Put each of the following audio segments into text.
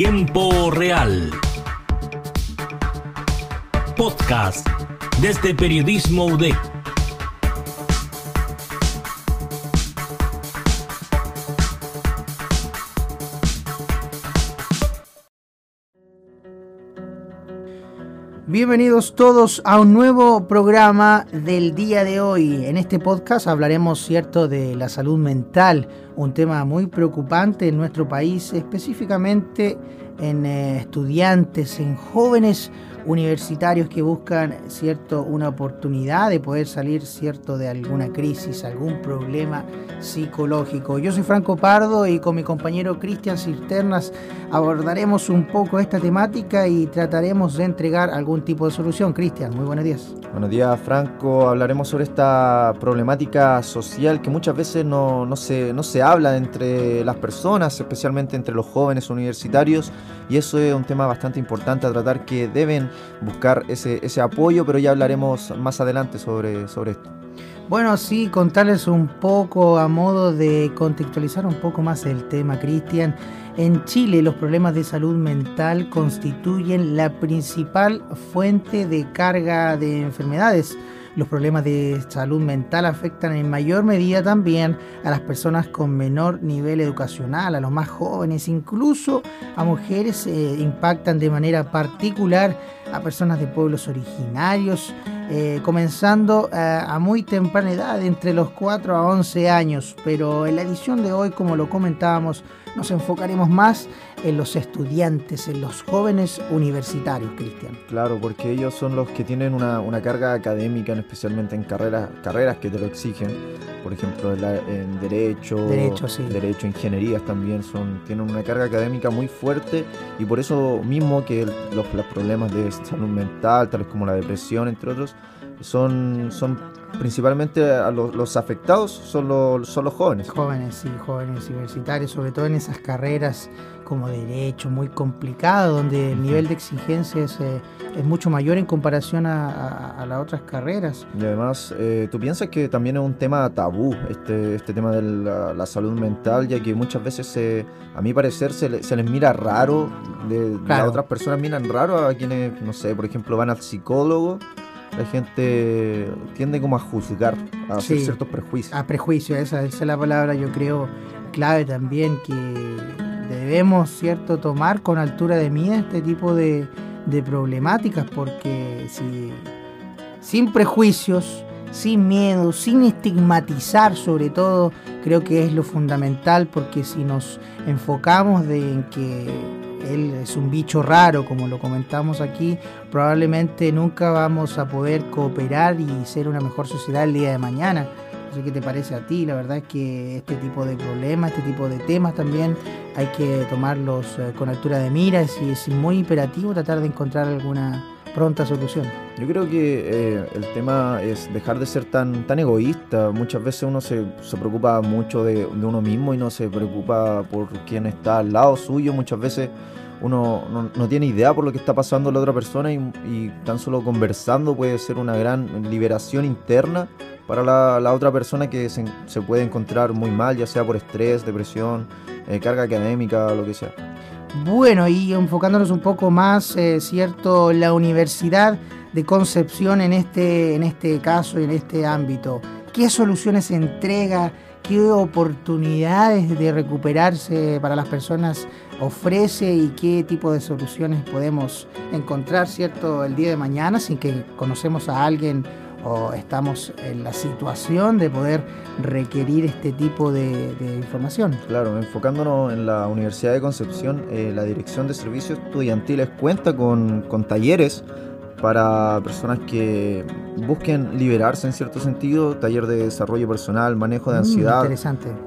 Tiempo Real. Podcast desde Periodismo UDEC. Bienvenidos todos a un nuevo programa del día de hoy. En este podcast hablaremos, cierto, de la salud mental, un tema muy preocupante en nuestro país, específicamente en eh, estudiantes, en jóvenes universitarios que buscan cierto una oportunidad de poder salir cierto de alguna crisis, algún problema psicológico. Yo soy Franco Pardo y con mi compañero Cristian Cisternas abordaremos un poco esta temática y trataremos de entregar algún tipo de solución. Cristian, muy buenos días. Buenos días Franco, hablaremos sobre esta problemática social que muchas veces no, no, se, no se habla entre las personas, especialmente entre los jóvenes universitarios y eso es un tema bastante importante a tratar que deben buscar ese, ese apoyo, pero ya hablaremos más adelante sobre, sobre esto. Bueno, sí, contarles un poco a modo de contextualizar un poco más el tema, Cristian. En Chile los problemas de salud mental constituyen la principal fuente de carga de enfermedades los problemas de salud mental afectan en mayor medida también a las personas con menor nivel educacional, a los más jóvenes, incluso a mujeres, eh, impactan de manera particular a personas de pueblos originarios, eh, comenzando eh, a muy temprana edad, entre los 4 a 11 años. Pero en la edición de hoy, como lo comentábamos, nos enfocaremos más en los estudiantes, en los jóvenes universitarios, Cristian. Claro, porque ellos son los que tienen una, carga académica, especialmente en carreras, carreras que te lo exigen. Por ejemplo, en, Derecho, Derecho, sí. Derecho, Ingenierías también son, tienen una carga académica muy fuerte y por eso mismo que los, los problemas de salud mental, tales como la depresión, entre otros, son, son principalmente los, afectados son los, son los jóvenes. Jóvenes, sí, jóvenes universitarios, sobre todo en esas carreras como derecho, muy complicado, donde el nivel de exigencia es, eh, mucho mayor en comparación a, las otras carreras. Y además, eh, ¿tú piensas que también es un tema tabú este, este tema de la, salud mental, ya que muchas veces, a mi parecer, se, les mira raro, de, las otras personas miran raro a quienes, no sé, por ejemplo, van al psicólogo la gente tiende como a juzgar, a hacer ciertos prejuicios. A prejuicios, esa, es la palabra yo creo clave también que debemos, ¿cierto?, tomar con altura de mira este tipo de, de problemáticas porque si sin prejuicios, sin miedo, sin estigmatizar sobre todo, creo que es lo fundamental porque si nos enfocamos de, en que él es un bicho raro, como lo comentamos aquí, probablemente nunca vamos a poder cooperar y ser una mejor sociedad el día de mañana. No sé qué te parece a ti, la verdad es que este tipo de problemas, este tipo de temas también hay que tomarlos eh, con altura de miras y es muy imperativo tratar de encontrar alguna pronta solución. Yo creo que eh, el tema es dejar de ser tan, tan egoísta. Muchas veces uno se, se preocupa mucho de, de, uno mismo y no se preocupa por quien está al lado suyo. Muchas veces uno no, tiene idea por lo que está pasando la otra persona y, tan solo conversando puede ser una gran liberación interna para la, otra persona que se, puede encontrar muy mal, ya sea por estrés, depresión, eh, carga académica, lo que sea. Bueno, y enfocándonos un poco más, eh, cierto, la Universidad de Concepción en este, en este caso, en este ámbito, ¿qué soluciones entrega? ¿Qué oportunidades de recuperarse para las personas ofrece y qué tipo de soluciones podemos encontrar, ¿cierto?, el día de mañana sin que conocemos a alguien o estamos en la situación de poder requerir este tipo de, información. Claro, enfocándonos en la Universidad de Concepción, eh, la Dirección de Servicios Estudiantiles cuenta con, con talleres para personas que busquen liberarse en cierto sentido, taller de desarrollo personal, manejo de mm, ansiedad,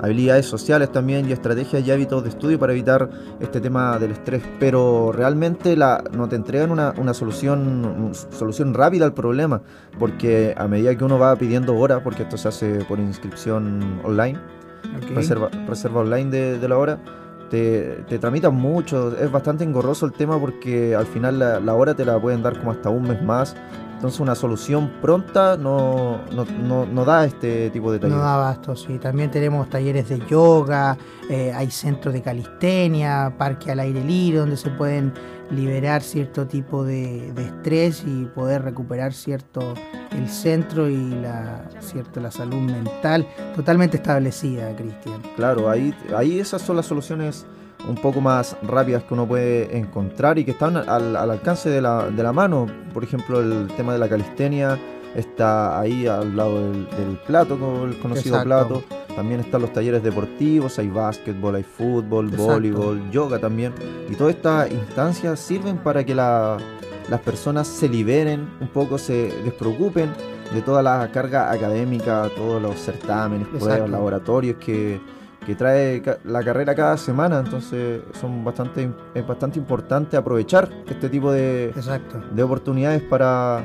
habilidades sociales también y estrategias y hábitos de estudio para evitar este tema del estrés. Pero realmente la, no te entregan una, solución, solución rápida al problema, porque a medida que uno va pidiendo horas, porque esto se hace por inscripción online, reserva, reserva online de, de la hora, te, tramitan mucho, es bastante engorroso el tema porque al final la, hora te la pueden dar como hasta un mes más, Entonces una solución pronta no, no, da este tipo de talleres. No da abasto, sí. También tenemos talleres de yoga, eh, hay centros de calistenia, parque al aire libre, donde se pueden liberar cierto tipo de, estrés y poder recuperar cierto el centro y la, cierto, la salud mental totalmente establecida, Cristian. Claro, ahí, ahí esas son las soluciones un poco más rápidas que uno puede encontrar y que están al, alcance de la, de la, mano. Por ejemplo, el tema de la calistenia está ahí al lado del, plato, el conocido plato. También están los talleres deportivos, hay básquetbol, hay fútbol, voleibol, yoga también. Y todas estas instancias sirven para que las personas se liberen un poco, se despreocupen de toda la carga académica, todos los certámenes, pruebas, laboratorios que, que trae la carrera cada semana, entonces son bastante, es bastante importante aprovechar este tipo de, de oportunidades para,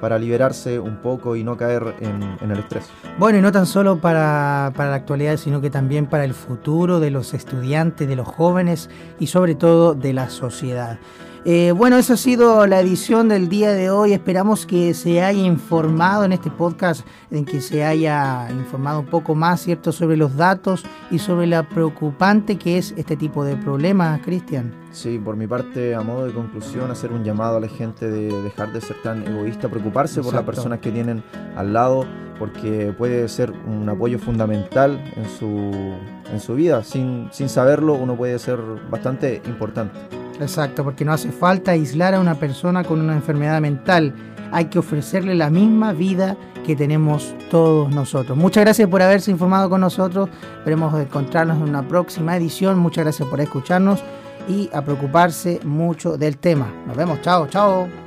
para liberarse un poco y no caer en, el estrés. Bueno, y no tan solo para, para, la actualidad, sino que también para el futuro de los estudiantes, de los jóvenes y sobre todo de la sociedad. Eh, bueno, esa ha sido la edición del día de hoy. Esperamos que se haya informado en este podcast, en que se haya informado un poco más, ¿cierto?, sobre los datos y sobre la preocupante que es este tipo de problemas, Cristian. Sí, por mi parte, a modo de conclusión, hacer un llamado a la gente de dejar de ser tan egoísta, preocuparse por las personas que tienen al lado, porque puede ser un apoyo fundamental en su, en su vida. Sin, sin saberlo, uno puede ser bastante importante. Exacto, porque no hace falta aislar a una persona con una enfermedad mental. Hay que ofrecerle la misma vida que tenemos todos nosotros. Muchas gracias por haberse informado con nosotros. Esperemos encontrarnos en una próxima edición. Muchas gracias por escucharnos y a preocuparse mucho del tema. Nos vemos. Chao, chao.